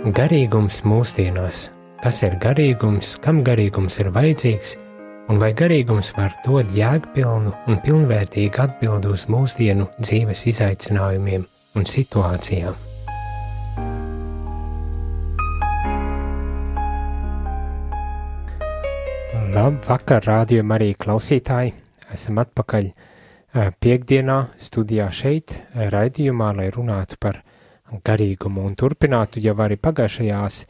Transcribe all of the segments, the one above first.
Garīgums mūsdienās. Kas ir garīgums, kam garīgums ir vajadzīgs, un vai garīgums var dot jēgpilnu un pilnvērtīgu atbildi uz mūsdienu dzīves izaicinājumiem un situācijām? Labvakar, rādījumā arī klausītāji! Esam atpakaļ piekdienā studijā šeit, raidījumā, lai runātu par garīgumu un turpinātu jau arī pagājušajās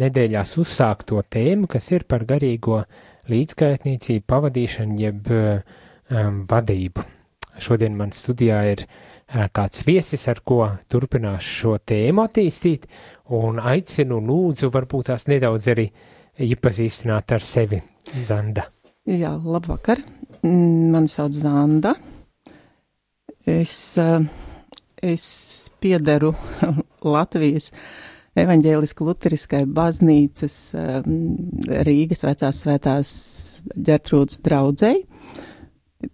nedēļās uzsākto tēmu, kas ir par garīgo līdzgaitniecību, pavadīšanu jeb um, vadību. Šodien man studijā ir uh, kāds viesis, ar ko turpināšu šo tēmu attīstīt, un aicinu lūdzu varbūt tās nedaudz arī iepazīstināt ar sevi, Zanda. Jā, labvakar. Mani sauc Zanda. Es, uh, es piederu Latvijas evaņģēliski luteriskai baznīcas Rīgas vecās svētās ģertrūdas draudzei.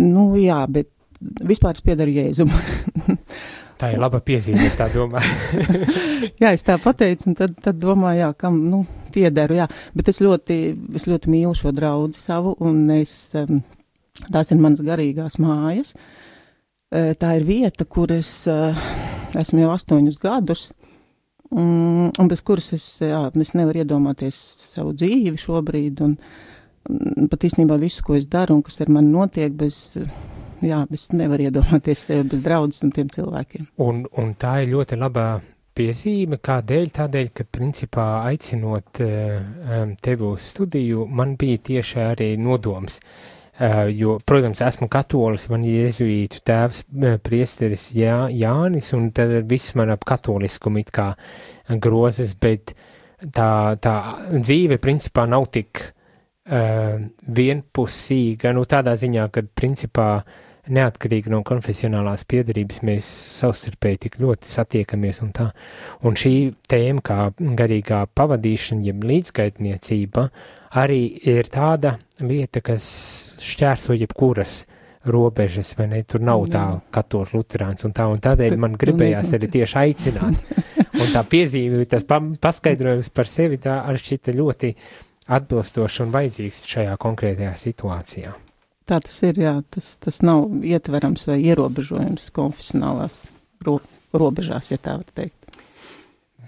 Nu, jā, bet vispār es piedaru Jēzum. tā ir laba piezīme, es tā domāju. jā, es tā pateicu, un tad, tad domāju, jā, kam, nu, piedaru, jā. Bet es ļoti, es ļoti mīlu šo draudzi savu, un es, tās ir manas garīgās mājas. Tā ir vieta, kur es esmu jau astoņus gadus, un, un bez kuras es, jā, es nevaru iedomāties savu dzīvi šobrīd, un, un pat īstenībā visu, ko es daru un kas ar mani notiek, bez, jā, es nevaru iedomāties sevi bez draudzes un tiem cilvēkiem. Un, un tā ir ļoti labā piezīme, kādēļ? Tādēļ, ka principā aicinot uh, tevi uz studiju, man bija tieši arī nodoms. Uh, jo, protams, esmu katolis, man ir jēzuītu tēvs, priesteris Jā, Jānis, un tad viss man ap katoliskumu it kā grozes, bet tā, tā dzīve principā nav tik uh, vienpusīga, nu tādā ziņā, ka principā neatkarīgi no konfesionālās piedarības mēs savstarpēji tik ļoti satiekamies un tā. Un šī tēma kā garīgā pavadīšana, jeb līdzgaitniecība, arī ir tāda lieta, kas šķērso jebkuras robežas, vai ne? Tur nav tā katoļu luterāns un tā, un tādēļ man gribējās arī tieši aicināt. Un tā piezīme, tas pa, paskaidrojums par sevi tā arī šķita ļoti atbilstoši un vajadzīgs šajā konkrētajā situācijā. Tā tas ir, jā, tas, tas nav ietverams vai ierobežojams konfesionālās ro robežās, ja tā var teikt.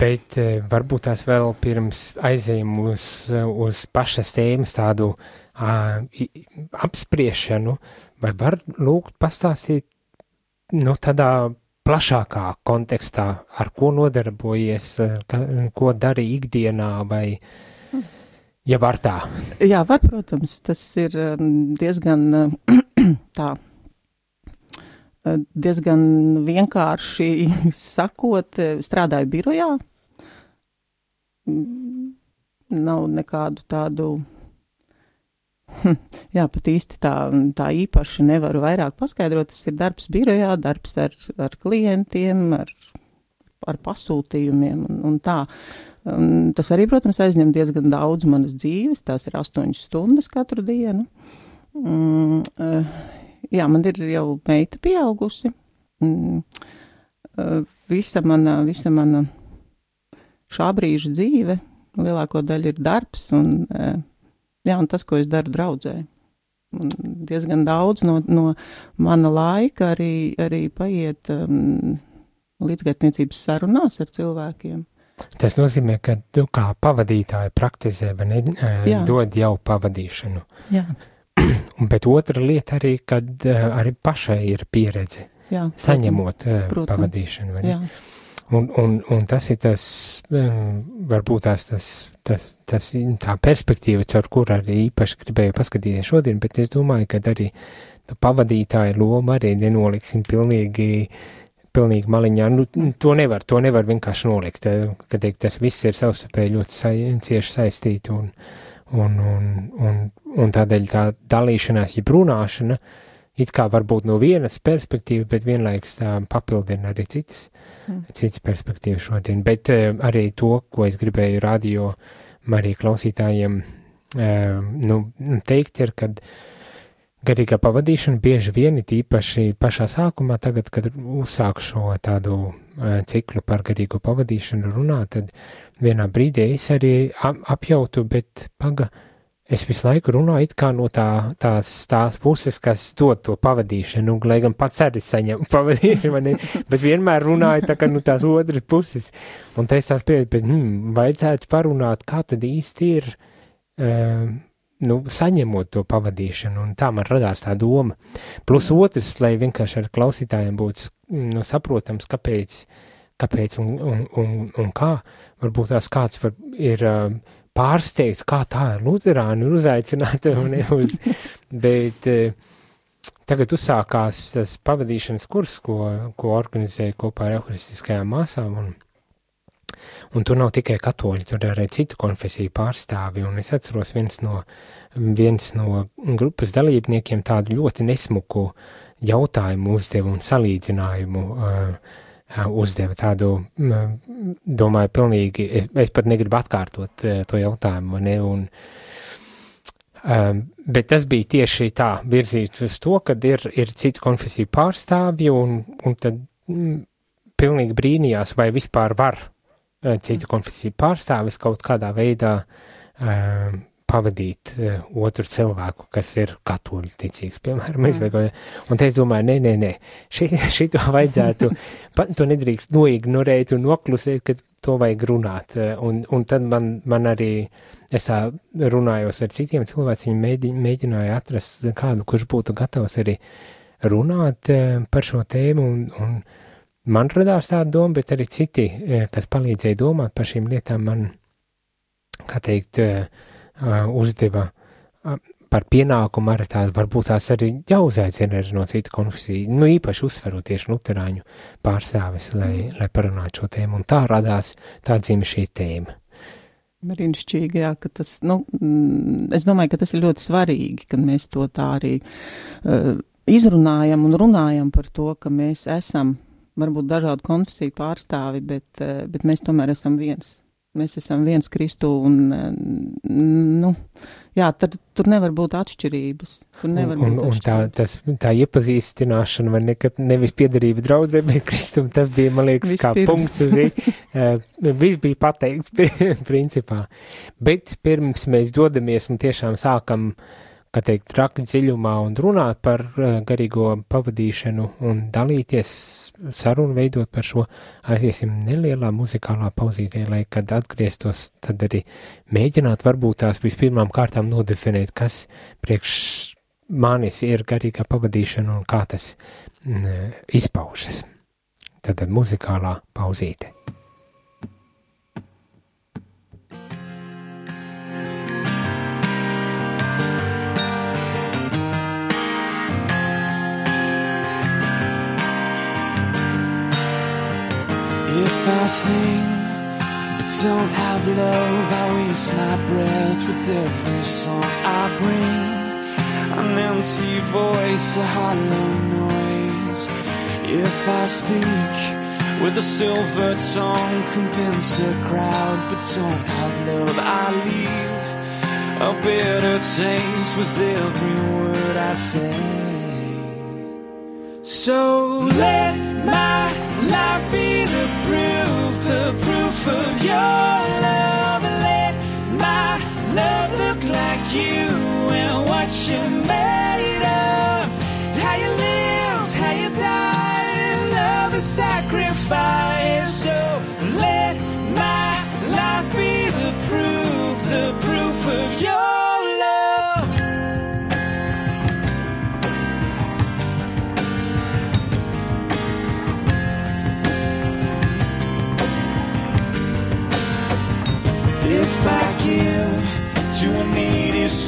Bet eh, varbūt tās vēl pirms aizējām uz, uz pašas tēmas tādu uh, apspriešanu, vai var lūgt pastāstīt, nu, tādā plašākā kontekstā, ar ko nodarbojies, ka, ko dari ikdienā, vai, ja var tā? Jā, var, protams, tas ir diezgan tā diezgan vienkārši sakot, strādāju birojā, nav nekādu tādu, hm, jā, pat īsti tā, tā īpaši nevaru vairāk paskaidrot. Tas ir darbs birojā, darbs ar, ar klientiem, ar, ar pasūtījumiem un, un tā. Un tas arī, protams, aizņem diezgan daudz manas dzīves, tās ir astoņas stundas katru dienu. Mm, jā, man ir jau meita pieaugusi. Mm, visa mana, visa mana šā brīža dzīve lielāko daļu ir darbs un, e, jā, un tas, ko es daru draudzē. Un diezgan daudz no, no mana laika arī, arī paiet um, līdzgaitniecības sarunās ar cilvēkiem. Tas nozīmē, ka tu kā pavadītāja praktizē, vai ne, e, Jā. dod jau pavadīšanu. Jā. Bet otra lieta arī, kad e, arī pašai ir pieredze, Jā, saņemot protams. pavadīšanu? Jā. Un, un, un tas ir tas, um, varbūt tās, tas, tas, tas, tā perspektīva, caur kur arī īpaši gribēju paskatīties šodien, bet es domāju, ka arī nu, pavadītāja loma arī nenoliksim pilnīgi, pilnīgi maliņā. Nu, to nevar, to nevar vienkārši nolikt, ka teikt, tas viss ir savstarpēji ļoti sa, cieši saistīti un, un, un, un, un tādēļ tā dalīšanās, jeb runāšana, uh, it kā varbūt no vienas perspektīvas, bet vienlaikus tā papildina arī citas, mm. citas perspektīvas šodien. Bet uh, arī to, ko es gribēju radio Marija klausītājiem uh, nu, teikt, ir, kad garīgā pavadīšana bieži vien ir īpaši pašā sākumā, tagad, kad uzsāku šo tādu uh, ciklu par garīgo pavadīšanu runāt, tad vienā brīdī es arī ap, apjautu, bet paga, es visu laiku runāju it kā no tā, tās, tās puses, kas dod to pavadīšanu, un lai gan pats arī saņem pavadīšanu, bet vienmēr runāju tā kā no tās otras puses, un tā es tās pieeju, bet, hmm, vajadzētu parunāt, kā tad īsti ir, uh, nu, saņemot to pavadīšanu, un tā man radās tā doma. Plus otrs, lai vienkārši ar klausītājiem būtu nu, saprotams, kāpēc, kāpēc un, un, un, un kā, varbūt tās kāds var, ir pārsteigts, kā tā ir luterāni uzaicināta un uz, bet tagad uzsākās tas pavadīšanas kurs, ko, ko organizēja kopā ar euharistiskajām māsām, un Un tur nav tikai katoļi, tur arī citu konfesiju pārstāvi, un es atceros viens no, viens no grupas dalībniekiem tādu ļoti nesmuku jautājumu uzdeva un salīdzinājumu uh, uzdeva tādu, uh, domāju, pilnīgi, es, es pat negribu atkārtot uh, to jautājumu, ne, un, um, bet tas bija tieši tā virzīts uz to, kad ir, ir citu konfesiju pārstāvji, un, un tad mm, pilnīgi brīnījās, vai vispār var citu konfesiju pārstāvis kaut kādā veidā uh, pavadīt uh, otru cilvēku, kas ir katoļu ticīgs, piemēram, mm. izveidojot. Un te es domāju, nē, nē, nē, šī, šito vajadzētu, pat to nedrīkst noignorēt un noklusēt, ka to vajag runāt. Un, un tad man, man arī, es tā runājos ar citiem cilvēkiem, mēģi, mēģināju atrast kādu, kurš būtu gatavs arī runāt par šo tēmu un, un man radās tāda doma, bet arī citi, e, kas palīdzēja domāt par šīm lietām, man, kā teikt, e, uzdeva par pienākumu arī tādu, varbūt tās arī jāuzaicina arī no citu konfesiju, nu īpaši uzsverot tieši luterāņu pārstāvis, lai, mm. lai parunātu šo tēmu, un tā radās, tā dzīme šī tēma. Brīnišķīgi, jā, ka tas, nu, mm, es domāju, ka tas ir ļoti svarīgi, ka mēs to tā arī uh, izrunājam un runājam par to, ka mēs esam varbūt dažādu konfesiju pārstāvi, bet, eh, bet mēs tomēr esam viens. Mēs esam viens Kristu un, eh, nu, jā, tad tur nevar būt atšķirības. Tur nevar un, būt un, un tā, tas, tā iepazīstināšana vai nekad nevis piedarība draudzē, bet Kristum tas bija, man liekas, Vispirms. kā punkts uz uh, viss bija pateikts, principā. Bet pirms mēs dodamies un tiešām sākam kā teikt, traki dziļumā un runāt par garīgo pavadīšanu un dalīties sarunu veidot par šo, aiziesim nelielā muzikālā pauzītē, lai, kad atgrieztos, tad arī mēģināt varbūt tās vispirmām kārtām nodefinēt, kas priekš manis ir garīgā pavadīšana un kā tas m, izpaužas. Tad muzikālā pauzīte. I sing but don't have love, I waste my breath with every song I bring. An empty voice, a hollow noise. If I speak with a silver tongue, convince a crowd, but don't have love, I leave a bitter taste with every word I say. So let my life be the proof, the proof of your love. Let my love look like you and what you made of. How you lived, how you died, love is sacrifice.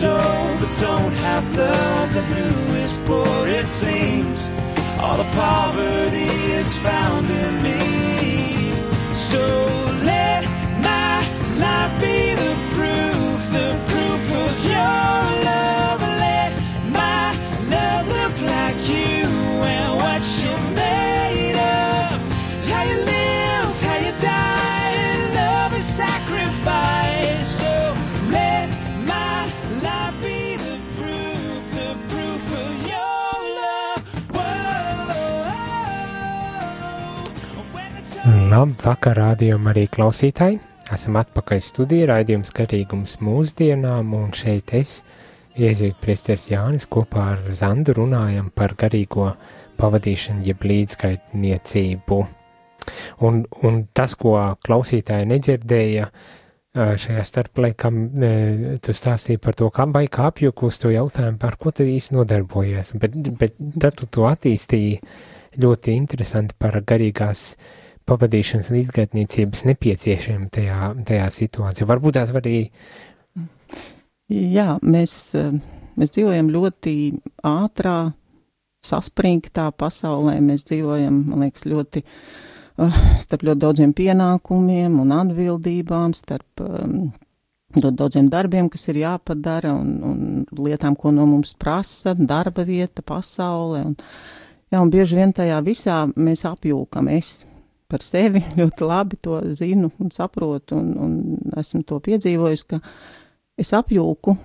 But don't have love, then who is poor? It seems all the poverty is found in Labvakar, rādījumam arī klausītāji! Esam atpakaļ studijā, raidījums garīgums mūsdienām, un šeit es, Iezīgu priesteris Jānis, kopā ar Zandu runājam par garīgo pavadīšanu, jeb līdzgaitniecību. Un, un tas, ko klausītāji nedzirdēja, šajā starplaikā tu stāstīji par to, kā vai kā apjuku uz to jautājumu, par ko tad īsti nodarbojies, bet, bet tad tu to attīstīji ļoti interesanti par garīgās pavadīšanas līdzgaitniecības nepieciešamību tajā, tajā situācijā. Varbūt tās var arī. Jā, mēs, mēs dzīvojam ļoti ātrā, saspringtā pasaulē. Mēs dzīvojam, man liekas, ļoti uh, starp ļoti daudziem pienākumiem un atbildībām, starp um, ļoti daudziem darbiem, kas ir jāpadara un, un lietām, ko no mums prasa, darba vieta, pasaule. Un, Jā, un bieži vien tajā visā mēs apjūkam. Es par sevi ļoti labi to zinu un saprotu, un, un esmu to piedzīvojis, ka es apjūku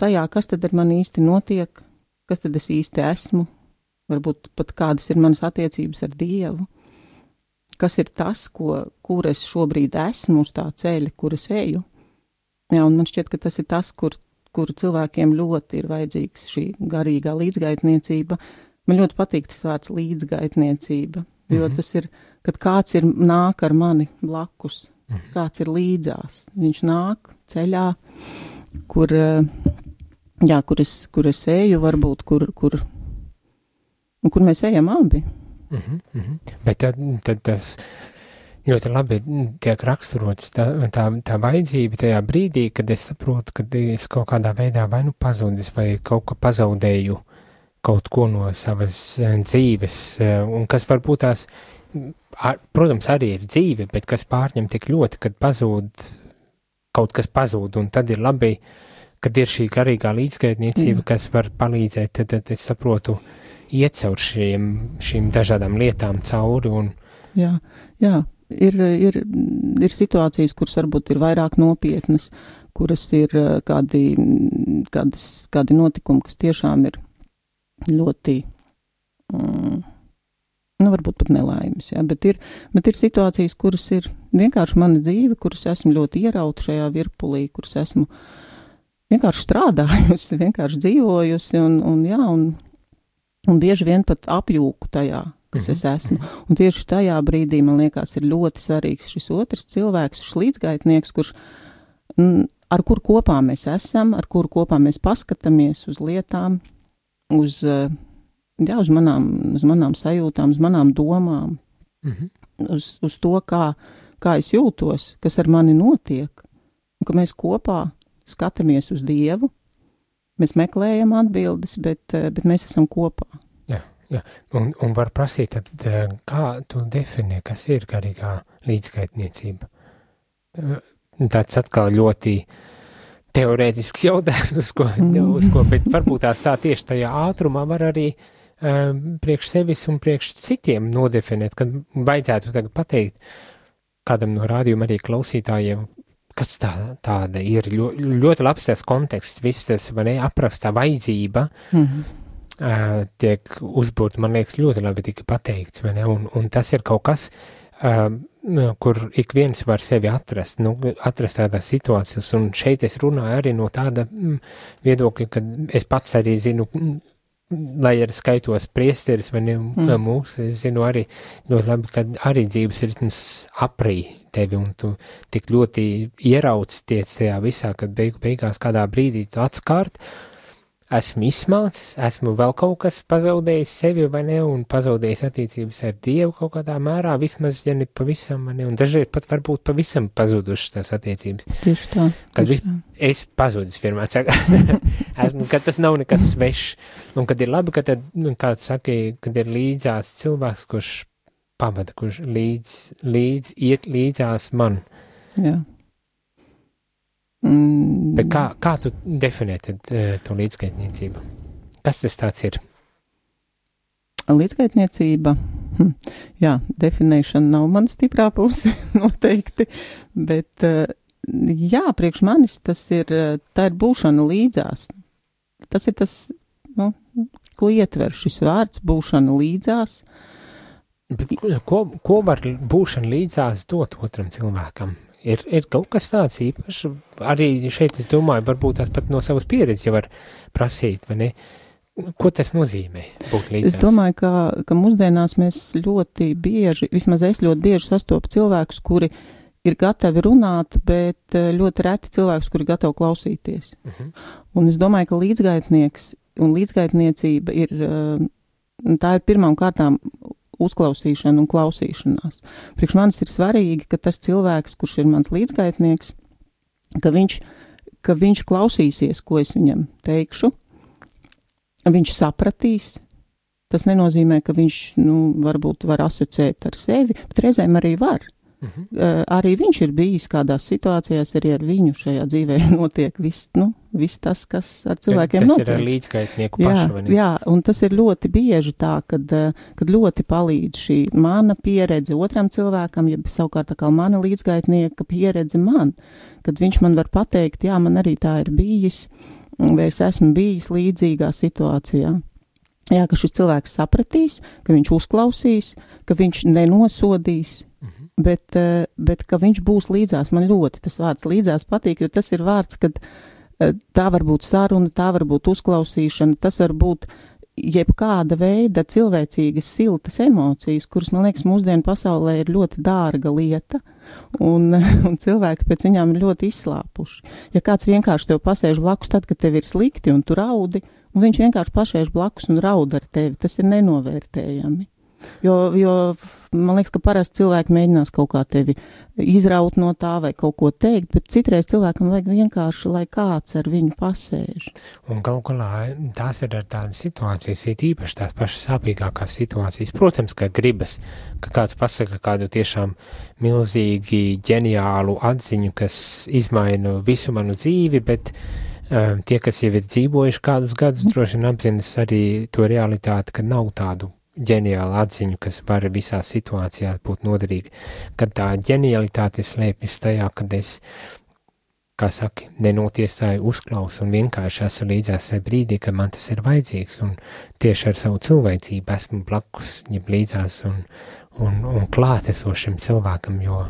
tajā, kas tad ar mani īsti notiek, kas tad es īsti esmu, varbūt pat kādas ir manas attiecības ar Dievu, kas ir tas, ko, kur es šobrīd esmu uz tā ceļa, kur es eju. Jā, un man šķiet, ka tas ir tas, kur, kur cilvēkiem ļoti ir vajadzīgs šī garīgā līdzgaitniecība, Man ļoti patīk tas vārds līdzgaitniecība, jo mm -hmm. tas ir, kad kāds ir nāk ar mani blakus, -hmm. kāds ir līdzās. Viņš nāk ceļā, kur, eh, jā, kur, es, kur es eju, varbūt, kur, kur, kur mēs ejam abi. Mm -hmm. Bet tad, tad tas ļoti labi tiek raksturots tā, tā, tā vajadzība tajā brīdī, kad es saprotu, ka es kaut kādā veidā vai nu pazudis vai kaut ko pazaudēju kaut ko no savas eh, dzīves, eh, un kas varbūt tās, protams, arī ir dzīve, bet kas pārņem tik ļoti, kad pazūd, kaut kas pazūd, un tad ir labi, kad ir šī garīgā līdzgaitniecība, mm. kas var palīdzēt, tad, tad es saprotu, iet caur šiem, šīm dažādām lietām cauri. Un... Jā, jā. Ir, ir, ir situācijas, kuras varbūt ir vairāk nopietnas, kuras ir eh, kādi, kādas, kādi notikumi, kas tiešām ir ļoti, mm, nu, varbūt pat nelaimes, ja, bet, ir, bet ir situācijas, kuras ir vienkārši mana dzīve, kuras esmu ļoti ierauta šajā virpulī, kuras esmu vienkārši strādājusi, vienkārši dzīvojusi, un, un, jā, un, un bieži vien pat apjūku tajā, kas mhm. es esmu. Un tieši tajā brīdī man liekas, ir ļoti svarīgs šis otrs cilvēks, šis līdzgaitnieks, kurš, ar kur kopā mēs esam, ar kuru kopā mēs paskatāmies uz lietām, uz, eh, jā, uz, manām, uz manām sajūtām, uz manām domām, mm -hmm. uz, uz to, kā, kā es jūtos, kas ar mani notiek, un ka mēs kopā skatāmies uz Dievu, mēs meklējam atbildes, bet, eh, bet mēs esam kopā. Jā, jā. Un, un var prasīt, tad, eh, kā tu definē, kas ir garīgā līdzskaitniecība? Tāds atkal ļoti uh, teorētisks jautājums, uz ko, mm. uz ko, bet varbūt tās tā tieši tajā ātrumā var arī um, priekš sevis un priekš citiem nodefinēt, kad vajadzētu tagad pateikt kādam no rādījuma arī klausītājiem, kas tā, tāda ir. Ļo, ļoti labs tas konteksts, viss tas, vai ne, aprastā vajadzība, mm -hmm. uh, tiek uzbūrt, man liekas, ļoti labi tika pateikts, un, un tas ir kaut kas, uh, kur ik viens var sevi atrast, nu, atrast tādās situācijās, un šeit es runāju arī no tāda mm, viedokļa, ka es pats arī zinu, mm, lai arī skaitos priesteris vai mm. mūs, es zinu arī ļoti labi, ka arī dzīves ritms aprī tevi, un tu tik ļoti ierauc tiec tajā visā, kad beigu beigās kādā brīdī tu atskārt, esmu izsmalts, esmu vēl kaut kas pazaudējis sevi vai ne, un pazaudējis attiecības ar Dievu kaut kādā mērā, vismaz, ja ne pavisam, ne, un dažreiz pat varbūt pavisam pazudušas tās attiecības. Tieši tā. Kad vis, tā. es pazudis pirmā saka, esmu, kad tas nav nekas svešs, un kad ir labi, ka tad, nu, kāds saka, kad ir līdzās cilvēks, kurš pavada, kurš līdz, līdz, iet līdzās man. Jā. Mm. Bet kā, kā tu definē tad, uh, to līdzgaitniecību? Kas tas tāds ir? Līdzgaitniecība. Hm. Jā, definēšana nav mana stiprā puse noteikti, bet uh, jā, priekš manis tas ir, uh, tā ir būšana līdzās. Tas ir tas, nu, ko ietver šis vārds būšana līdzās. Bet ko, ko var būšana līdzās dot otram cilvēkam? Ir, ir kaut kas tāds īpašs, arī šeit es domāju, varbūt tās pat no savas pieredzes jau var prasīt, vai ne? Ko tas nozīmē? Es domāju, ka, ka mūsdienās mēs ļoti bieži, vismaz es ļoti bieži sastopu cilvēkus, kuri ir gatavi runāt, bet eh, ļoti reti cilvēkus, kuri ir gatavi klausīties. Uh -huh. Un es domāju, ka līdzgaitnieks un līdzgaitniecība ir, eh, tā ir pirmām kārtām uzklausīšana un klausīšanās. Priekš manis ir svarīgi, ka tas cilvēks, kurš ir mans līdzgaitnieks, ka viņš, ka viņš klausīsies, ko es viņam teikšu, viņš sapratīs. Tas nenozīmē, ka viņš, nu, varbūt var asociēt ar sevi, bet reizēm arī var. Uh -huh. uh, arī viņš ir bijis kādās situācijās, arī ar viņu šajā dzīvē notiek viss, nu, viss tas, kas ar cilvēkiem tas notiek. Tas ir ar līdzgaitnieku jā, pašu, ne? Jā, un tas ir ļoti bieži tā, kad, uh, kad ļoti palīdz šī mana pieredze otram cilvēkam, ja savukārt tā kā mana līdzgaitnieka pieredze man, kad viņš man var pateikt, jā, man arī tā ir bijis, vai es esmu bijis līdzīgā situācijā. Jā, ka šis cilvēks sapratīs, ka viņš uzklausīs, ka viņš nenosodīs, bet, eh, bet ka viņš būs līdzās. Man ļoti tas vārds līdzās patīk, jo tas ir vārds, kad eh, tā var būt saruna, tā var būt uzklausīšana, tas var būt jebkāda veida cilvēcīgas, siltas emocijas, kuras, man liekas, mūsdienu pasaulē ir ļoti dārga lieta, un, un cilvēki pēc viņām ir ļoti izslāpuši. Ja kāds vienkārši tev pasēž blakus tad, kad tev ir slikti un tu raudi, un viņš vienkārši pasēž blakus un raud ar tevi, tas ir nenovērtējami. Jo, jo man liekas, ka parasti cilvēki mēģinās kaut kā tevi izraut no tā vai kaut ko teikt, bet citreiz cilvēkam vajag vienkārši, lai kāds ar viņu pasēž. Un galu galā tās ir ar tādas situācijas, ir īpaši tās pašas sāpīgākās situācijas. Protams, ka gribas, ka kāds pasaka kādu tiešām milzīgi ģeniālu atziņu, kas izmaina visu manu dzīvi, bet um, tie, kas jau ir dzīvojuši kādus gadus, droši vien apzinas arī to realitāti, ka nav tādu ģeniālu atziņu, kas var visās situācijās būt noderīga, kad tā ģenialitāte slēpjas tajā, kad es, kā saki, nenotiesāju uzklausu un vienkārši esmu līdzās tajā brīdī, kad man tas ir vajadzīgs, un tieši ar savu cilvēcību esmu blakus, ja līdzās un, un, un klātesošam cilvēkam, jo,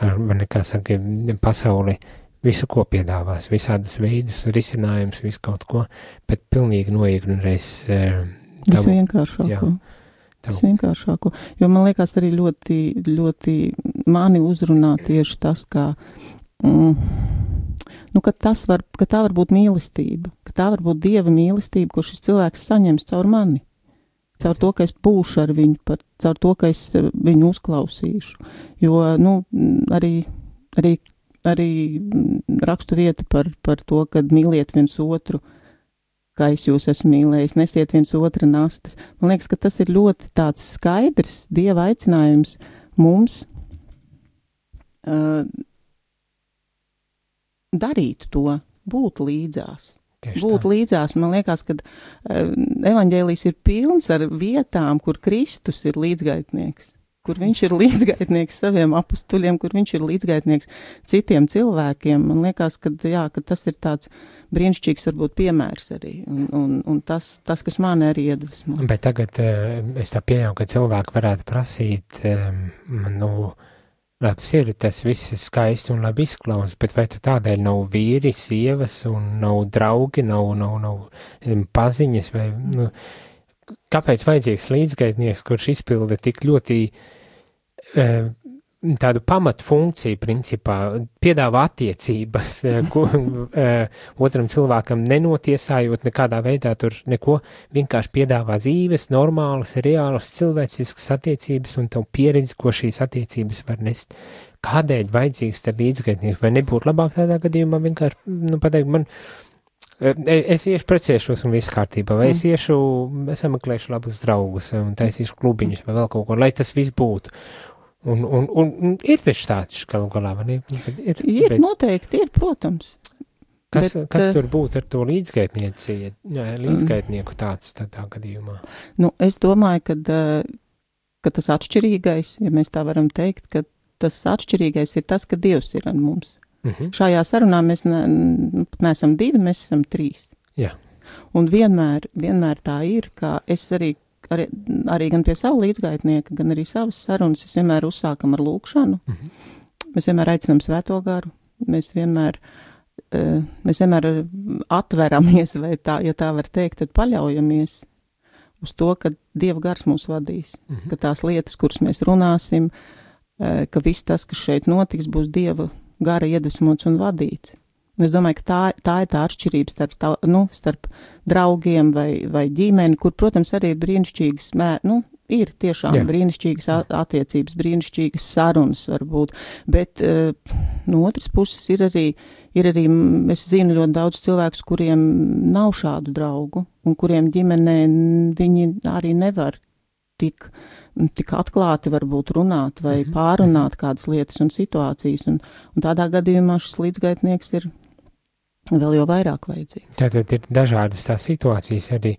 ar, man kā saka, pasauli visu, ko piedāvās, visādas veidus, risinājumus, visu kaut ko, bet pilnīgi noignorēs. Eh, Visu vienkāršāko. Jā, Visvienkāršāko. Jo man liekas, arī ļoti, ļoti mani uzrunā tieši tas, ka, mm, nu, ka, var, ka tā var būt mīlestība, ka tā var būt dieva mīlestība, ko šis cilvēks saņems caur mani. Caur to, ka es būšu ar viņu, par, caur to, ka es viņu uzklausīšu. Jo, nu, arī, arī, arī rakstu vieta par, par to, kad mīliet viens otru, uh, kā es jūs esmu mīlējis, nesiet viens otru nastas. Man liekas, ka tas ir ļoti tāds skaidrs dieva aicinājums mums uh, darīt to, būt līdzās. Tieši būt tā. līdzās. Man liekas, ka uh, evaņģēlijs ir pilns ar vietām, kur Kristus ir līdzgaitnieks kur viņš ir līdzgaitnieks saviem apstuļiem, kur viņš ir līdzgaitnieks citiem cilvēkiem. Man liekas, ka, jā, ka tas ir tāds brīnišķīgs, varbūt, piemērs arī, un, un, un tas, tas, kas man arī iedvesmo. Bet tagad eh, es tā pieņemu, ka cilvēki varētu prasīt, nu, labs ir, tas viss ir skaisti un labi izklausās, bet vai tādēļ nav vīri, sievas un nav draugi, nav, nav, nav paziņas vai, nu, kāpēc vajadzīgs līdzgaitnieks, kurš izpilda tik ļoti tādu pamatu funkciju, principā, piedāvā attiecības, eh, ko eh, otram cilvēkam nenotiesājot nekādā veidā tur neko, vienkārši piedāvā dzīves, normālas, reālas, cilvēciskas attiecības un tev pieredzi, ko šīs attiecības var nest. Kādēļ vajadzīgs tad līdzgaitnieks, vai nebūtu labāk tādā gadījumā vienkārši, nu, pateikt, man, es iešu precēšos un viss kārtībā, vai mm. es iešu, es sameklēšu labus draugus un taisīšu klubiņus vai vēl kaut ko, lai tas viss būtu. Un, un, un, un ir taču tāds galu galā, vai ne? Ir, ir bet, noteikti, ir, protams. Kas, bet, kas tur būtu ar to līdzgaitnieku tāds tādā gadījumā? Nu, es domāju, ka, ka tas atšķirīgais, ja mēs tā varam teikt, ka tas atšķirīgais ir tas, ka Dievs ir ar mums. Uh mhm. -huh. Šajā sarunā mēs ne, neesam divi, mēs esam trīs. Jā. Un vienmēr, vienmēr tā ir, ka es arī arī, arī gan pie savu līdzgaitnieka, gan arī savas sarunas, es vienmēr uzsākam ar lūkšanu. Mm -hmm. Mēs vienmēr aicinām svēto garu, mēs vienmēr, uh, mēs vienmēr atveramies, vai tā, ja tā var teikt, tad paļaujamies uz to, ka Dieva gars mūs vadīs, mm -hmm. ka tās lietas, kuras mēs runāsim, uh, ka viss tas, kas šeit notiks, būs Dieva gara iedvesmots un vadīts. Es domāju, ka tā, tā ir tā atšķirība starp, tā, nu, starp draugiem vai, vai ģimeni, kur, protams, arī ir brīnišķīgas, mē, nu, ir tiešām Jā. brīnišķīgas attiecības, brīnišķīgas sarunas varbūt, bet uh, no otras puses ir arī, ir arī, es zinu ļoti daudz cilvēkus, kuriem nav šādu draugu un kuriem ģimenē viņi arī nevar tik tik atklāti varbūt runāt vai mm -hmm. pārunāt kādas lietas un situācijas, un, un tādā gadījumā šis līdzgaitnieks ir vēl jau vairāk vajadzīgs. Tātad ir dažādas tās situācijas arī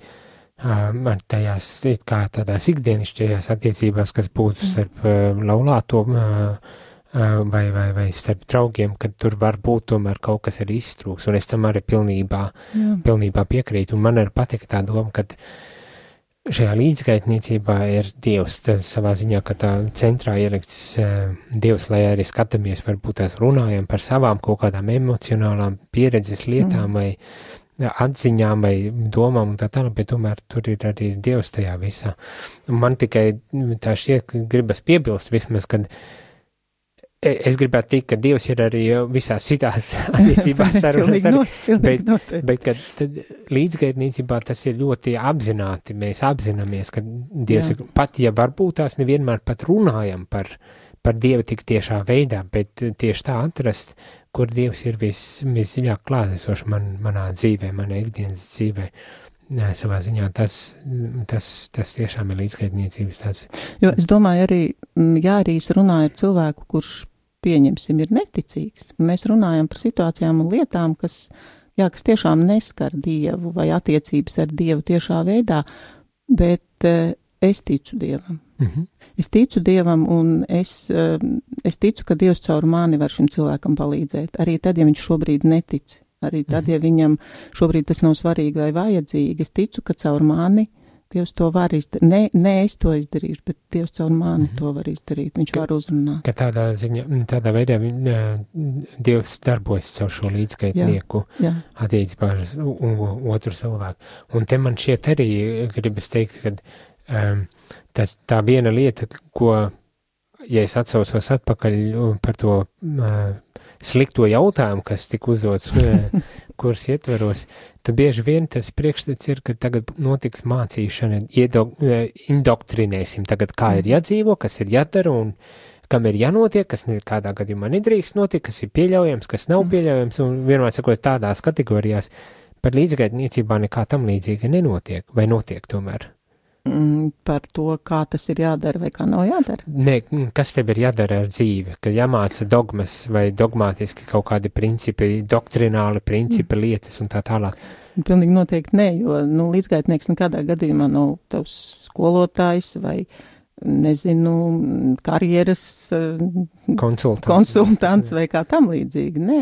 um, tajās, kā tādās ikdienišķajās attiecībās, kas būtu mm. starp uh, laulāto uh, vai, vai, vai starp draugiem, kad tur var būt tomēr kaut kas arī iztrūks, un es tam arī pilnībā, Jā. pilnībā piekrītu, un man arī patika tā doma, ka uh, šajā līdzgaitniecībā ir Dievs savā ziņā, ka tā centrā ielikts uh, Dievs, lai arī skatāmies, varbūt tās runājam par savām kaut kādām emocionālām pieredzes lietām mm. vai atziņām vai domām un tā tālāk, bet tomēr tur ir arī Dievs tajā visā. Man tikai tā šķiet, gribas piebilst vismaz, kad uh, E, es gribētu teikt, ka Dievs ir arī visās citās attiecībās sarunās, no, bet, bet kad līdzgaidniecībā tas ir ļoti apzināti, mēs apzināmies, ka Dievs, Jā. pat ja varbūt tās nevienmēr pat runājam par, par Dievu tik tiešā veidā, bet tieši tā atrast, kur Dievs ir vis, visdziļāk klātesoši man, manā dzīvē, manā ikdienas dzīvē. Nē, savā ziņā tas, tas, tas tiešām ir līdzgaidniecības tāds. Jo es domāju arī, ja arī es runāju ar cilvēku, kurš pieņemsim ir neticīgs, mēs runājam par situācijām un lietām, kas, jā, kas tiešām neskar Dievu vai attiecības ar Dievu tiešā veidā, bet uh, es ticu Dievam. Mm -hmm. Es ticu Dievam un es, uh, es ticu, ka Dievs caur mani var šim cilvēkam palīdzēt, arī tad, ja viņš šobrīd netic. Arī tad, mhm. ja viņam šobrīd tas nav svarīgi vai vajadzīgi, es ticu, ka caur mani Dievs to var izdarīt. Ne, ne es to izdarīšu, bet Dievs caur mani mm -hmm. to var izdarīt. Viņš ka, var uzrunāt. Ka tādā ziņā, tādā veidā Dievs darbojas caur šo līdzskaitnieku attiecībā uz otru cilvēku. Un te man šķiet arī gribas teikt, ka um, tas, tā viena lieta, ko, ja es atsaucos atpakaļ par to slikto jautājumu, kas tika uzdots kurs ietveros, tad bieži vien tas priekšstats ir, ka tagad notiks mācīšana, iedog, indoktrinēsim tagad, kā ir mhm. jādzīvo, kas ir jādara un kam ir jānotiek, kas nekādā gadījumā nedrīkst notikt, kas ir pieļaujams, kas nav mhm. pieļaujams, un vienmēr sakot tādās kategorijās, par līdzgaitniecībā nekā tam līdzīga nenotiek, vai notiek tomēr par to, kā tas ir jādara vai kā nav jādara? Nē, kas tev ir jādara ar dzīvi, kad jāmāca dogmas vai dogmātiski kaut kādi principi, doktrināli principi, mm. lietas un tā tālāk. Pilnīgi noteikti nē, jo, nu, līdzgaitnieks nekādā gadījumā nav tavs skolotājs vai uh, nezinu, karjeras eh, konsultants, konsultants vai kā tam līdzīgi. Nē,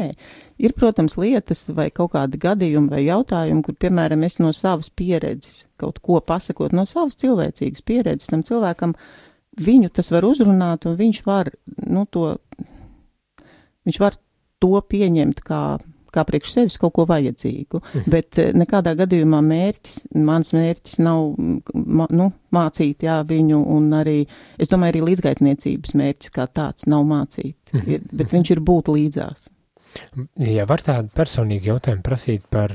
ir, protams, lietas vai kaut kādi gadījumi vai jautājumi, kur, piemēram, es no savas pieredzes kaut ko pasakot, no savas cilvēcīgas pieredzes tam cilvēkam, viņu tas var uzrunāt un viņš var, nu, to, viņš var to pieņemt kā kā priekš sevis kaut ko vajadzīgu, mhm. bet eh, nekādā gadījumā mērķis, mans mērķis nav, nu, mācīt, jā, viņu, un arī, es domāju, arī līdzgaitniecības mērķis kā tāds nav mācīt, mhm. ir, bet viņš ir būt līdzās. Ja var tādu personīgu jautājumu prasīt par,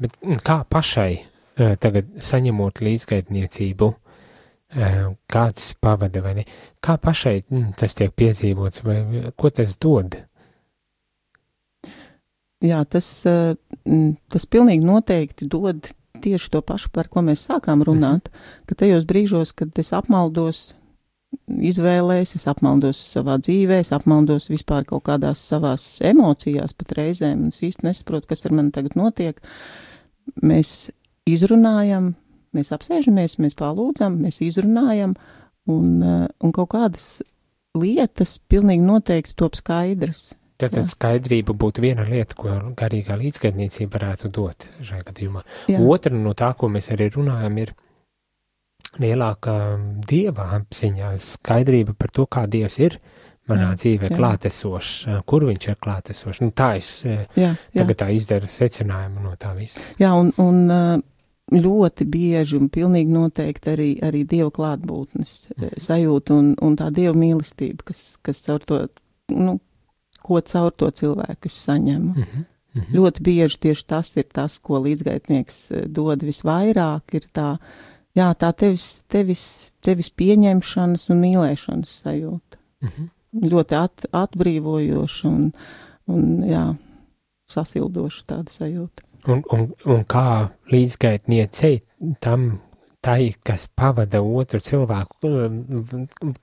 bet kā pašai eh, tagad saņemot līdzgaitniecību, eh, kāds pavada vai ne, kā pašai mm, tas tiek piedzīvots vai ko tas dod? Jā, tas, eh, tas pilnīgi noteikti dod tieši to pašu, par ko mēs sākām runāt, mhm. ka tajos brīžos, kad es apmaldos izvēlēs, es apmaldos savā dzīvē, es apmaldos vispār kaut kādās savās emocijās pat reizēm, un es īsti nesaprotu, kas ar mani tagad notiek. Mēs izrunājam, mēs apsēžamies, mēs palūdzam, mēs izrunājam, un, eh, un kaut kādas lietas pilnīgi noteikti top skaidras. Tātad jā. skaidrība būtu viena lieta, ko garīgā līdzgaidniecība varētu dot šajā gadījumā. Jā. Otra no tā, ko mēs arī runājam, ir lielāka dieva apziņa, skaidrība par to, kā dievs ir manā jā, dzīvē jā. klātesošs, kur viņš ir klātesošs. Nu, tā es jā, jā. tagad tā izdaru secinājumu no tā visa. Jā, un, un ļoti bieži un pilnīgi noteikti arī, arī dieva klātbūtnes mm. sajūta un, un tā dieva mīlestība, kas, kas caur to, nu, ko caur to cilvēku es saņemu. Mm -hmm. Mm -hmm. Ļoti bieži tieši tas ir tas, ko līdzgaitnieks eh, dod visvairāk, ir tā, jā, tā tevis, tevis, tevis pieņemšanas un mīlēšanas sajūta. Mm -hmm. Ļoti at, atbrīvojoša un, un, jā, sasildoša tāda sajūta. Un, un, un kā līdzgaitniecei tam, tai, kas pavada otru cilvēku,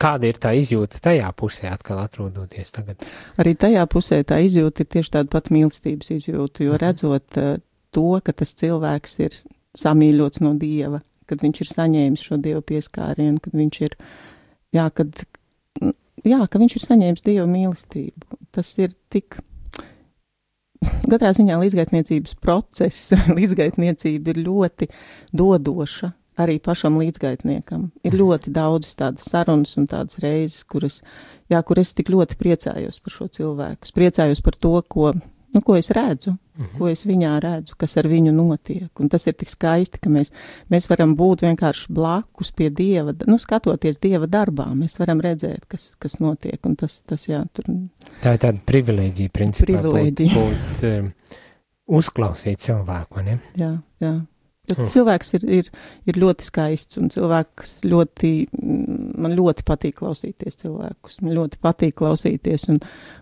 kāda ir tā izjūta tajā pusē, atkal atrodoties tagad? Arī tajā pusē tā izjūta ir tieši tāda pat mīlestības izjūta, jo mhm. redzot uh, to, ka tas cilvēks ir samīļots no Dieva, kad viņš ir saņēmis šo Dieva pieskārienu, kad viņš ir, jā, kad, jā, ka viņš ir saņēmis Dieva mīlestību. Tas ir tik Katrā ziņā līdzgaitniecības process, līdzgaitniecība ir ļoti dodoša arī pašam līdzgaitniekam. Ir mhm. ļoti daudz tādas sarunas un tādas reizes, kuras, jā, kur es tik ļoti priecājos par šo cilvēku. Es priecājos par to, ko, nu, ko es redzu, mm -hmm. ko es viņā redzu, kas ar viņu notiek. Un tas ir tik skaisti, ka mēs, mēs varam būt vienkārši blakus pie Dieva, nu, skatoties Dieva darbā. Mēs varam redzēt, kas, kas notiek. Un tas, tas, jā, tur... Tā ir tāda privilēģija, principā. Privilēģija. Būt, būt, um, uzklausīt cilvēku, ne? Jā, jā. Mm. Cilvēks ir, ir, ir ļoti skaists, un cilvēks ļoti, man ļoti patīk klausīties cilvēkus. Man ļoti patīk klausīties un,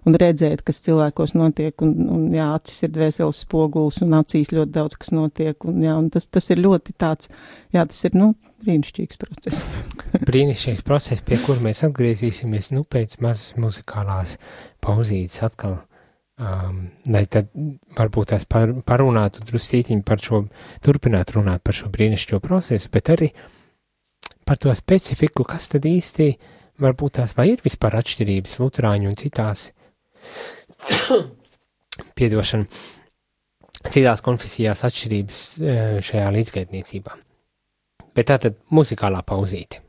un redzēt, kas cilvēkos notiek, un, un jā, acis ir dvēseles spogulis, un acīs ļoti daudz kas notiek, un jā, un tas, tas ir ļoti tāds, jā, tas ir, nu, brīnišķīgs process. brīnišķīgs process, pie kur mēs atgriezīsimies, nu, pēc mazas muzikālās pauzītes atkal Um, lai tad varbūt tās par, parunātu drusītiņu par šo, turpināt runāt par šo brīnišķīgo procesu, bet arī par to specifiku, kas tad īsti varbūt tās vai ir vispār atšķirības luterāņu un citās, piedošana, citās konfesijās atšķirības eh, šajā līdzgaitniecībā. Bet tā tad muzikālā pauzīte.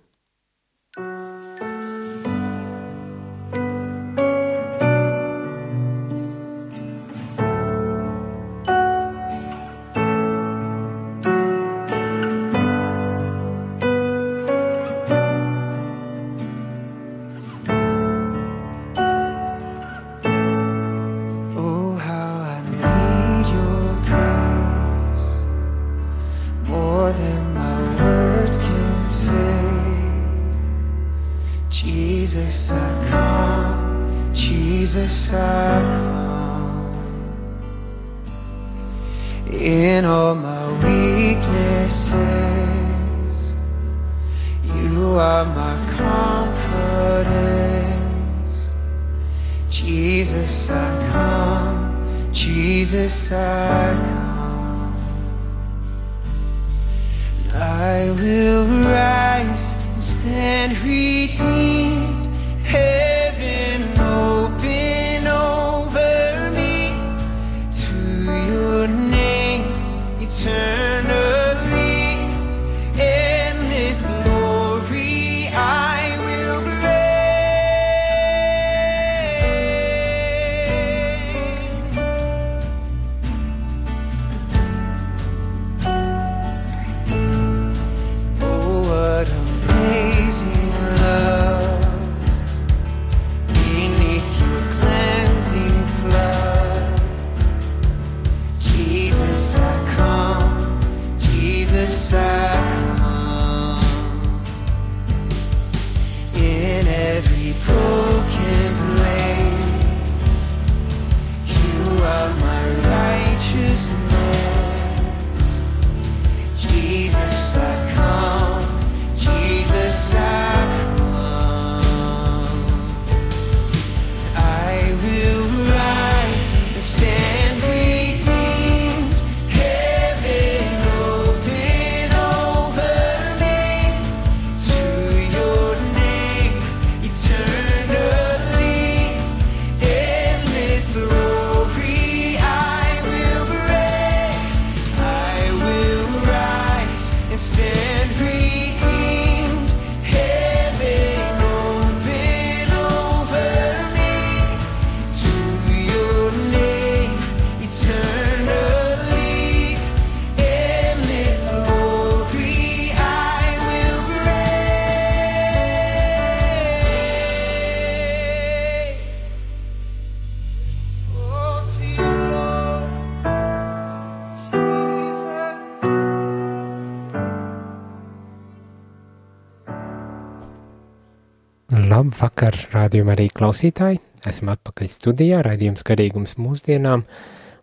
Labvakar, rādījuma arī klausītāji. Esam atpakaļ studijā, raidījums garīgums mūsdienām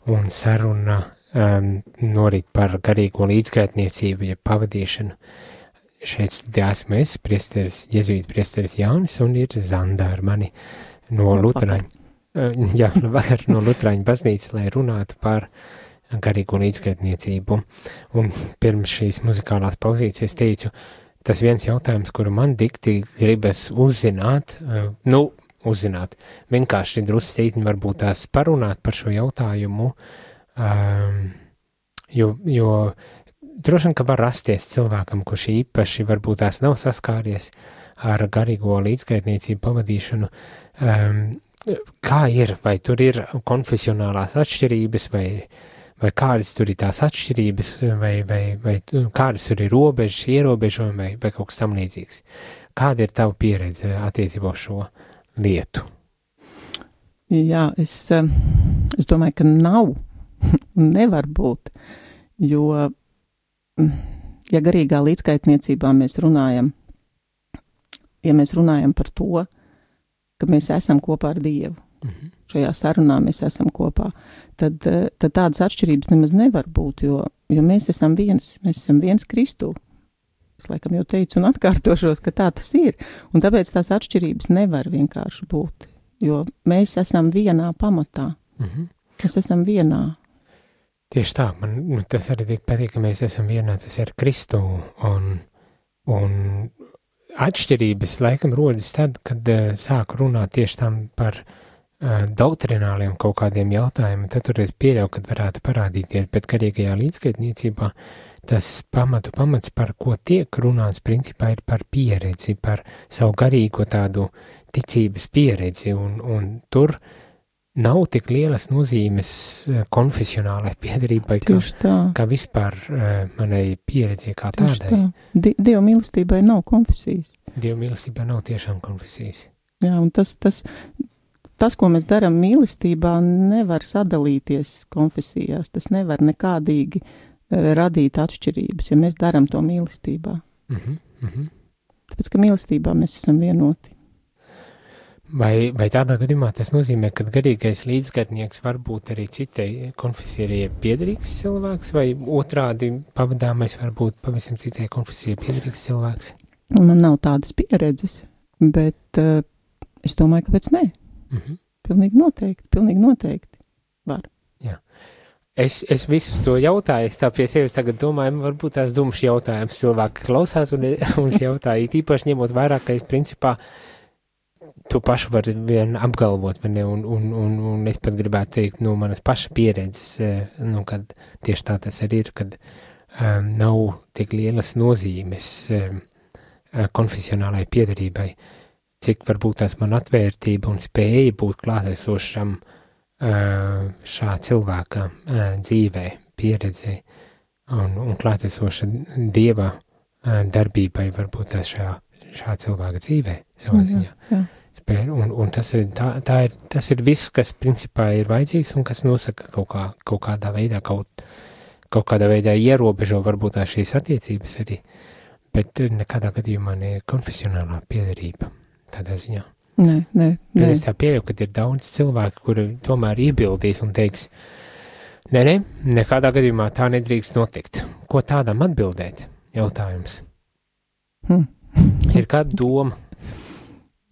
un saruna um, norit par garīgo līdzgaitniecību, ja pavadīšanu. Šeit studijā esmu es, priesteris, jezuīt priesteris Jānis un ir Zanda ar mani no Lutraņa. Uh, jā, vakar no Lutraņa baznīcas, lai runātu par garīgo līdzgaitniecību. Un pirms šīs muzikālās pauzītes es teicu, uh, tas viens jautājums, kuru man dikti gribas uzzināt, uh, nu, uzzināt, vienkārši druscītiņi varbūt tās parunāt par šo jautājumu, um, jo, jo droši vien, ka var rasties cilvēkam, kurš īpaši varbūt tās nav saskāries ar garīgo līdzgaitniecību pavadīšanu, um, kā ir, vai tur ir konfesionālās atšķirības, vai uh, vai kādas tur ir tās atšķirības, vai, vai, vai kādas tur ir robežas, ierobežojumi, vai, vai kaut kas tam līdzīgs. Kāda ir tava pieredze attiecībā uz šo lietu? Jā, es, eh, es domāju, ka nav un nevar būt, jo, mm, ja garīgā līdzskaitniecībā mēs runājam, ja mēs runājam par to, ka mēs esam kopā ar Dievu, -hmm. šajā sarunā mēs esam kopā, tad, eh, tad tādas atšķirības nemaz nevar būt, jo, jo mēs esam viens, mēs esam viens Kristū. Es laikam jau teicu un atkārtošos, ka tā tas ir, un tāpēc tās atšķirības nevar vienkārši būt, jo mēs esam vienā pamatā. Mm -hmm. Mēs esam vienā. Tieši tā, man nu, tas arī tik patīk, ka mēs esam vienā, tas ir Kristu, un, un atšķirības laikam rodas tad, kad uh, sāk runāt tieši tam par doktrināliem kaut kādiem jautājumiem, tad tur es pieļauju, ka varētu parādīties, bet garīgajā līdzgaitniecībā tas pamatu pamats, par ko tiek runāts, principā ir par pieredzi, par savu garīgo tādu ticības pieredzi, un, un tur nav tik lielas nozīmes konfesionālai piedarībai, kā, kā vispār uh, manai pieredzi kā Tieši tādai. Tā. Di Dieva mīlestībai nav konfesijas. Dieva mīlestībai nav tiešām konfesijas. Jā, un tas, tas, tas, ko mēs darām mīlestībā, nevar sadalīties konfesijās. Tas nevar nekādīgi uh, radīt atšķirības, ja mēs darām to mīlestībā. Mm -hmm, mm -hmm. Tāpēc, ka mīlestībā mēs esam vienoti. Vai, vai tādā gadījumā tas nozīmē, ka garīgais līdzgadnieks var būt arī citai konfesijai piederīgs cilvēks, vai otrādi pavadāmais var būt pavisam citai konfesijai piederīgs cilvēks? Man nav tādas pieredzes, bet uh, es domāju, ka pēc nē. Mm -hmm. Pilnīgi noteikti, pilnīgi noteikti var. Jā. Es, es visu to jautāju, es tā pie sevis tagad domāju, varbūt tās dumšs jautājums cilvēki klausās un, un jautāju, īpaši ņemot vērā, ka es principā to pašu var vien apgalvot, vai ne, un, un, un, un es pat gribētu teikt, no manas paša pieredzes, eh, nu, kad tieši tā tas arī ir, kad um, nav tik lielas nozīmes um, konfesionālai piedarībai. Uh, cik varbūt tās man atvērtība un spēja būt klātesošam šā cilvēka dzīvē, pieredzē un, un klātesoša dieva darbībai varbūt tās šajā, šā cilvēka dzīvē savā mm, ziņā. Jā, jā. Un, un tas, ir, tā, tā ir, tas ir viss, kas principā ir vajadzīgs un kas nosaka kaut, kā, kaut kādā veidā, kaut, kaut kādā veidā ierobežo varbūt tās šīs attiecības arī, bet nekādā gadījumā ne konfesionālā piedarība tādā ziņā. Nē, nē, nē. Es tā pieļauju, ka ir daudz cilvēku, kuri tomēr iebildīs un teiks, nē, nē, nekādā gadījumā tā nedrīkst notikt. Ko tādam atbildēt? Jautājums. Hmm. ir kāda doma?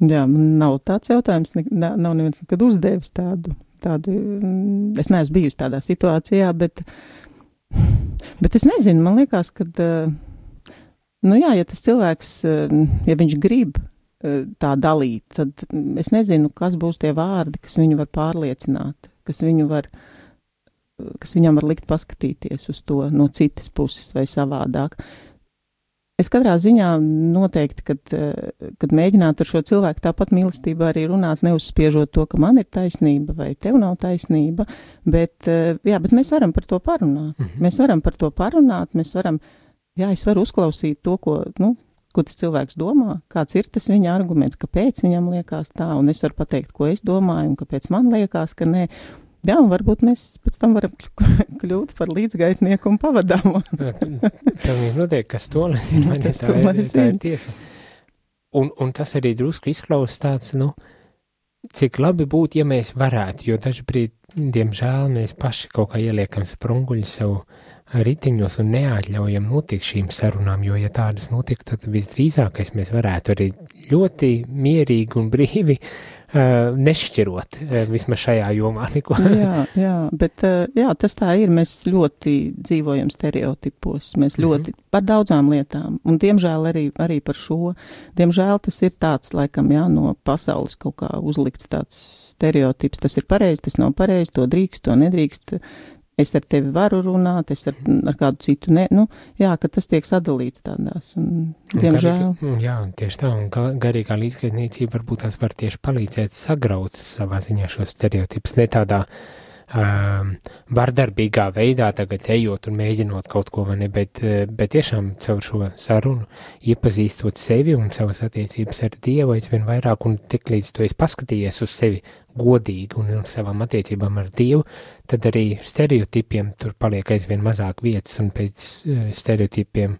Jā, nav tāds jautājums, ne, nav neviens nekad uzdevis tādu, tādu, mm, es neesmu bijusi tādā situācijā, bet, bet es nezinu, man liekas, ka, eh, nu jā, ja tas cilvēks, eh, ja viņš grib, tā dalīt, tad es nezinu, kas būs tie vārdi, kas viņu var pārliecināt, kas viņu var, kas viņam var likt paskatīties uz to no citas puses vai savādāk. Es katrā ziņā noteikti, kad, kad mēģinātu ar šo cilvēku tāpat mīlestībā arī runāt, neuzspiežot to, ka man ir taisnība vai tev nav taisnība, bet, jā, bet mēs varam par to parunāt. Mm -hmm. Mēs varam par to parunāt, mēs varam, jā, es varu uzklausīt to, ko, nu, ko tas cilvēks domā, kāds ir tas viņa arguments, kāpēc viņam liekas tā, un es varu pateikt, ko es domāju, un kāpēc man liekas, ka nē. Jā, un varbūt mēs pēc tam varam kļūt par līdzgaitnieku un pavadāmu. Pilnīgi noteikti, kas to nezina, vai ne, tā, ir, tā ir tiesa. un, un tas arī drusku izklausās tāds, nu, cik labi būtu, ja mēs varētu, jo dažbrīd, diemžēl, mēs paši kaut kā ieliekam sprunguļu sev riteņos un neatļaujam notikt šīm sarunām, jo, ja tādas notiktu, tad visdrīzākais mēs varētu arī ļoti mierīgi un brīvi uh, nešķirot uh, vismaz šajā jomā neko. jā, jā, bet uh, jā, tas tā ir. Mēs ļoti dzīvojam stereotipos, mēs mhm. ļoti mm -hmm. par daudzām lietām, un diemžēl arī, arī par šo. Diemžēl tas ir tāds, laikam, jā, no pasaules kaut kā uzlikts tāds stereotips. Tas ir pareizi, tas nav pareizi, to drīkst, to nedrīkst es ar tevi varu runāt, es ar, ar kādu citu ne. Nu, jā, ka tas tiek sadalīts tādās, un, diemžēl. Garīgi, jā, tieši tā, un garīgā līdzgaitniecība varbūt tās var tieši palīdzēt sagraut savā ziņā šos stereotipus, ne tādā um, vardarbīgā veidā tagad ejot un mēģinot kaut ko, vai ne, bet, bet tiešām caur šo sarunu iepazīstot sevi un savas attiecības ar Dievu aizvien vairāk, un tik līdz tu esi paskatījies uz sevi godīgi un ar savām attiecībām ar Dievu, tad arī stereotipiem tur paliek aizvien mazāk vietas un pēc uh, stereotipiem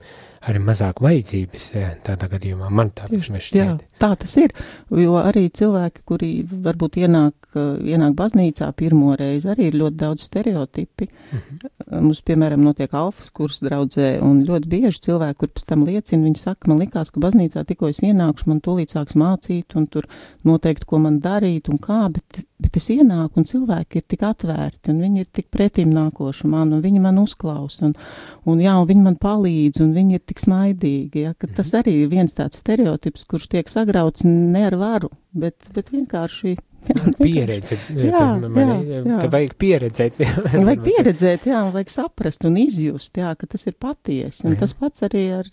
arī mazāk vajadzības uh, tādā gadījumā. Man tā vismaz šķiet. Jā, tā tas ir, jo arī cilvēki, kuri varbūt ienāk, uh, ienāk baznīcā pirmo reizi, arī ir ļoti daudz stereotipi. Mhm. Mums, piemēram, notiek alfas kurs draudzē, un ļoti bieži cilvēki, kur pēc tam liecina, viņi saka, man likās, ka baznīcā tikko es ienākšu, man tūlīt sāks mācīt, un tur noteikti, ko man darīt un kā, bet bet, es ienāku un cilvēki ir tik atvērti un viņi ir tik pretīm nākoši man un viņi man uzklausa un, un jā, un viņi man palīdz un viņi ir tik smaidīgi, ja, ka tas arī ir viens tāds stereotips, kurš tiek sagrauts ne ar varu, bet, bet vienkārši Jā, pieredze. Jā, mani, jā, jā. Ka vajag pieredzēt. vajag pieredzēt, jā, vajag saprast un izjust, jā, ka tas ir patiesi. Un jā. tas pats arī ar,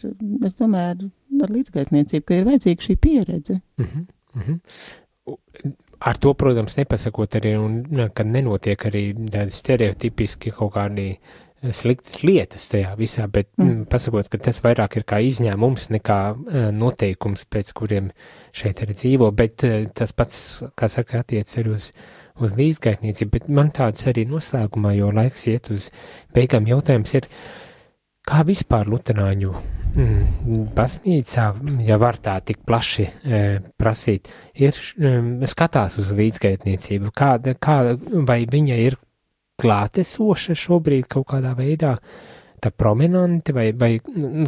es domāju, ar, ar līdzgaitniecību, ka ir vajadzīga šī pieredze. Uh -huh, uh -huh ar to, protams, nepasakot arī, un, ka nenotiek arī tādi stereotipiski kaut kādi eh, sliktas lietas tajā visā, bet mm. mm. pasakot, ka tas vairāk ir kā izņēmums nekā uh, noteikums, pēc kuriem šeit arī dzīvo, bet uh, tas pats, kā saka, attiec arī uz, uz līdzgaitniecību, bet man tāds arī noslēgumā, jo laiks iet uz beigām jautājums ir, kā vispār luterāņu mm, baznīcā, ja var tā tik plaši e, prasīt, ir mm, skatās uz līdzgaitniecību, kāda, kā, vai viņa ir klātesoša šobrīd kaut kādā veidā, tā prominanti, vai, vai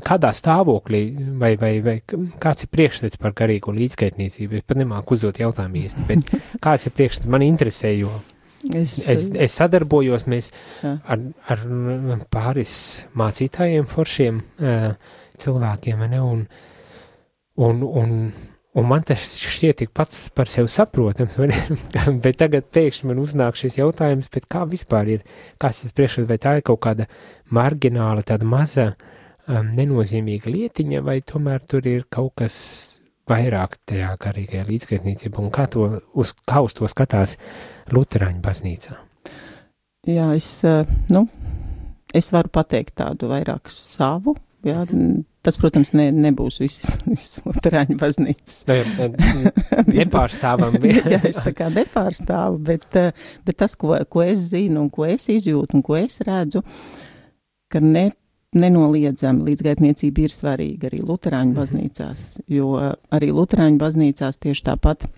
kādā stāvoklī, vai, vai, vai kāds ir priekšstats par garīgo līdzgaitniecību. Es pat nemāku uzdot jautājumu īsti, bet kāds ir priekšstats? Man interesē, jo Es, es, es sadarbojos mēs ar, ar pāris mācītājiem, foršiem uh, cilvēkiem, ne, un, un, un, un man tas šķiet tik pats par sevi saprotams, bet tagad pēkšņi man uznāk šis jautājums, kā vispār ir, kāds tas priekšstats, vai tā ir kaut kāda margināla, tāda maza, um, nenozīmīga lietiņa, vai tomēr tur ir kaut kas vairāk tajā garīgajā līdzgaitniecībā, un kā, to, uz, kā uz to skatās Lutāņu baznīcā? Jā, es, eh, nu, es varu pateikt tādu vairāk savu Jā, tas, protams, ne, nebūs visas, visas Lutāņu baznīcas. Nepārstāvam. jā, es tā kā nepārstāvu, bet, eh, bet tas, ko, ko es zinu un ko es izjūtu un ko es redzu, ka ne, nenoliedzami līdzgaitniecība ir svarīga arī Lutāņu mhm. baznīcās, jo arī Lutāņu baznīcās tieši tāpat,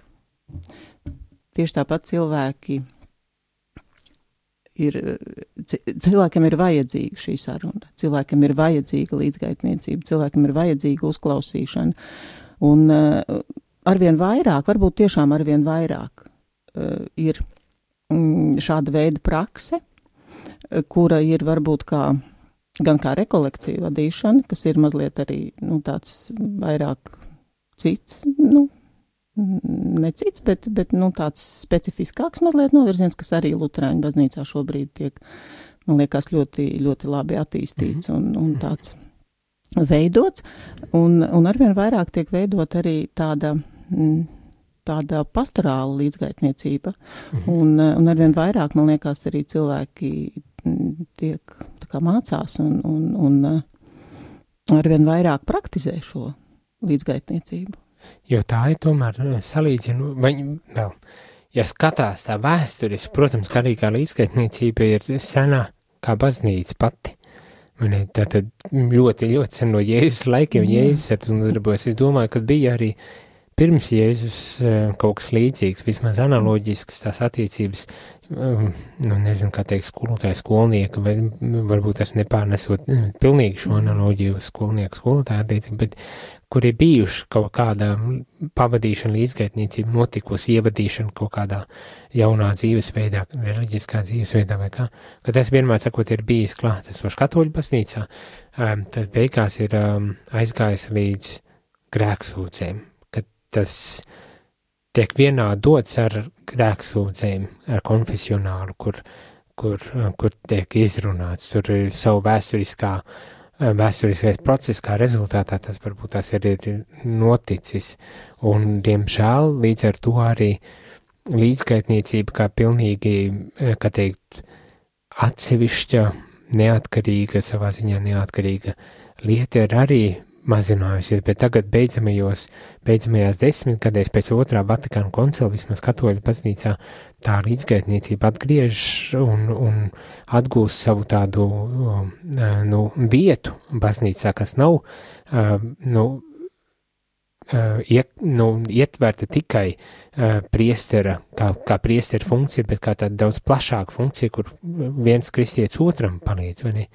tieši tāpat cilvēki ir, cilvēkam ir vajadzīga šī saruna, cilvēkam ir vajadzīga līdzgaitniecība, cilvēkam ir vajadzīga uzklausīšana. Un uh, arvien vairāk, varbūt tiešām arvien vairāk, uh, ir mm, šāda veida prakse, uh, kura ir varbūt kā, gan kā rekolekcija vadīšana, kas ir mazliet arī, nu, tāds vairāk cits, nu, ne cits, bet, bet nu, tāds specifiskāks mazliet novirziens, kas arī Lutāņu baznīcā šobrīd tiek, man liekas, ļoti, ļoti labi attīstīts mm -hmm. un, un tāds veidots. Un, un arvien vairāk tiek veidot arī tāda. Mm, tāda pastorāla līdzgaitniecība, mm -hmm. un, un arvien vairāk, man liekas, arī cilvēki mm, tiek kā mācās un, un, un arvien vairāk praktizē šo līdzgaitniecību jo tā ir tomēr eh, salīdzinu, vai vēl, ja skatās tā vēsturis, protams, garīgā līdzskaitniecība ir sena kā baznīca pati, Tātad ļoti, ļoti sen no Jēzus laikiem. Jēzus ar to nodarbojas. Es domāju, ka bija arī pirms Jēzus eh, kaut kas līdzīgs, vismaz analoģisks tās attiecības, um, nu, nezinu, kā teikt, skolotāja, skolnieka, vai varbūt tas nepārnesot eh, pilnīgi šo analoģiju uz skolnieku, skolotāja attiecību, bet kur ir bijuši kaut kāda pavadīšana, līdzgaitniecība, notikusi ievadīšana kaut kādā jaunā dzīvesveidā, reliģiskā dzīvesveidā vai kā, ka tas vienmēr, sakot, ir bijis klātesošs katoļu baznīcā, tad beigās ir aizgājis līdz grēksūdzēm, ka tas tiek vienā dots ar grēksūdzēm, ar konfesionālu, kur, kur, kur tiek izrunāts, tur ir savu vēsturiskā uh, vēsturiskais process, kā rezultātā tas varbūt tas ir, ir noticis, un, diemžēl, līdz ar to arī līdzgaitniecība kā pilnīgi, kā teikt, atsevišķa, neatkarīga, savā ziņā neatkarīga lieta ir arī mazinājusies, bet tagad beidzamajos, beidzamajās desmitgadēs pēc otrā Vatikāna koncila vismaz katoļu baznīcā tā līdzgaitniecība atgriež un, un atgūst savu tādu nu, vietu baznīcā, kas nav nu, iet, nu, ietverta tikai priestera, kā, kā priestera funkcija, bet kā tāda daudz plašāka funkcija, kur viens kristietis otram palīdz, vai ne?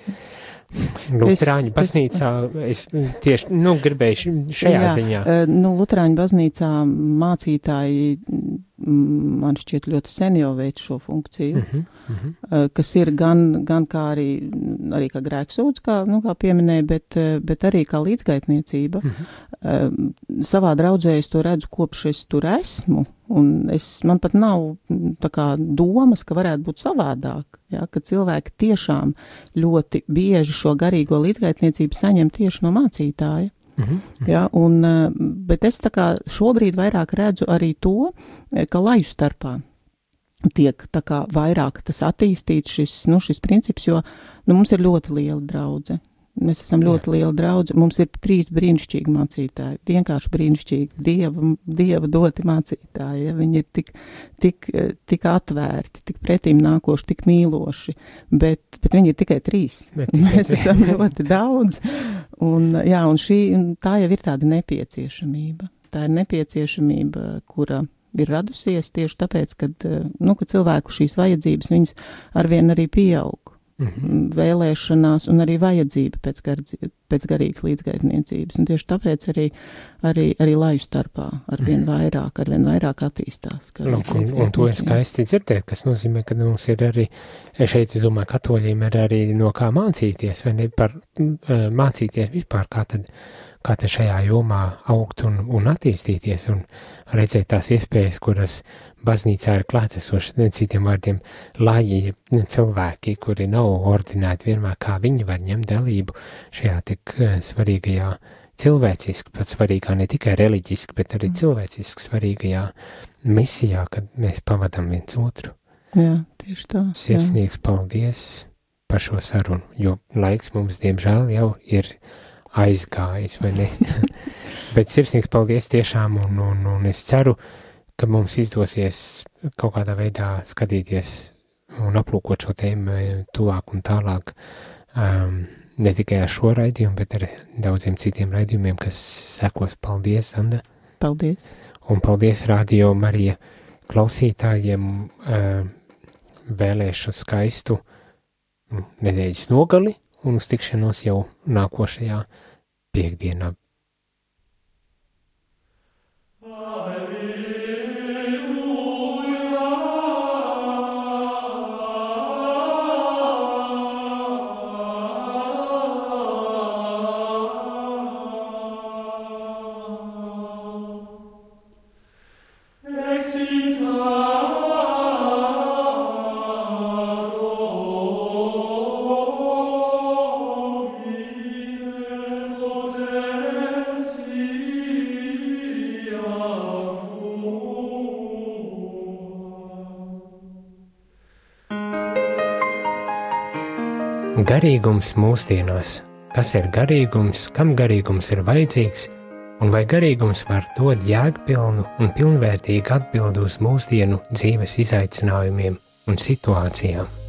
Lutāņu baznīcā es tieši nu, gribēju šajā jā, ziņā. Nu, Lutāņu baznīcā mācītāji man šķiet ļoti sen jau veic šo funkciju, uh -huh, uh -huh. kas ir gan, gan kā arī, arī kā grēksūds, kā, nu, kā pieminēja, bet, bet arī kā līdzgaitniecība. Uh -huh. Savā draudzē es to redzu kopš es tur esmu, un es, man pat nav tā kā domas, ka varētu būt savādāk, ja, ka cilvēki tiešām ļoti bieži šo garīgo līdzgaitniecību saņem tieši no mācītāja. Mm -hmm. ja, un, eh, bet es tā kā šobrīd vairāk redzu arī to, eh, ka laju starpā tiek tā kā vairāk tas attīstīts šis, nu, šis princips, jo nu, mums ir ļoti liela draudze. Mēs esam ļoti liela draudze. Mums ir trīs brīnišķīgi mācītāji. Vienkārši brīnišķīgi. Dieva, dieva doti mācītāji. Ja? Viņi ir tik, tik, tik atvērti, tik pretīm nākoši, tik mīloši. Bet, bet viņi ir tikai trīs. Bet, Mēs esam ļoti daudz. Un, jā, un šī, tā jau ir tāda nepieciešamība. Tā ir nepieciešamība, kura ir radusies tieši tāpēc, ka, nu, ka cilvēku šīs vajadzības viņas arvien arī pieaug -hmm. vēlēšanās un arī vajadzība pēc, gar, pēc garīgas līdzgaitniecības. Un tieši tāpēc arī, arī, arī laju starpā ar vien mhm. vairāk, ar vien vairāk attīstās. Lūk, un, un to ir skaisti dzirdēt, kas nozīmē, ka mums ir arī, šeit, es domāju, katoļiem ir arī no kā mācīties, vai ne par mācīties vispār, kā tad kā te šajā jomā augt un, un attīstīties un redzēt tās iespējas, kuras baznīcā ir klātesošas, ne citiem vārdiem, laji cilvēki, kuri nav ordinēti vienmēr, kā viņi var ņemt dalību šajā tik eh, svarīgajā cilvēciski, pat svarīgā ne tikai reliģiski, bet arī mm. cilvēciski svarīgajā misijā, kad mēs pavadam viens otru. Jā, tieši tā. Sirsnīgs paldies par šo sarunu, jo laiks mums, diemžēl, jau ir aizgājis, vai ne? Bet sirsnīgs paldies tiešām, un, un, un es ceru, ka mums izdosies kaut kādā veidā skatīties un aplūkot šo tēmu eh, tuvāk un tālāk. Um, ne tikai ar šo raidījumu, bet ar daudziem citiem raidījumiem, kas sekos. Paldies, Anna! Paldies! Un paldies Radio Marija klausītājiem! Uh, vēlēšu skaistu nedēļas nogali un uz tikšanos jau nākošajā piekdienā. Garīgums mūsdienās. Kas ir garīgums, kam garīgums ir vajadzīgs, un vai garīgums var dot jēgpilnu un pilnvērtīgu atbildi uz mūsdienu dzīves izaicinājumiem un situācijām?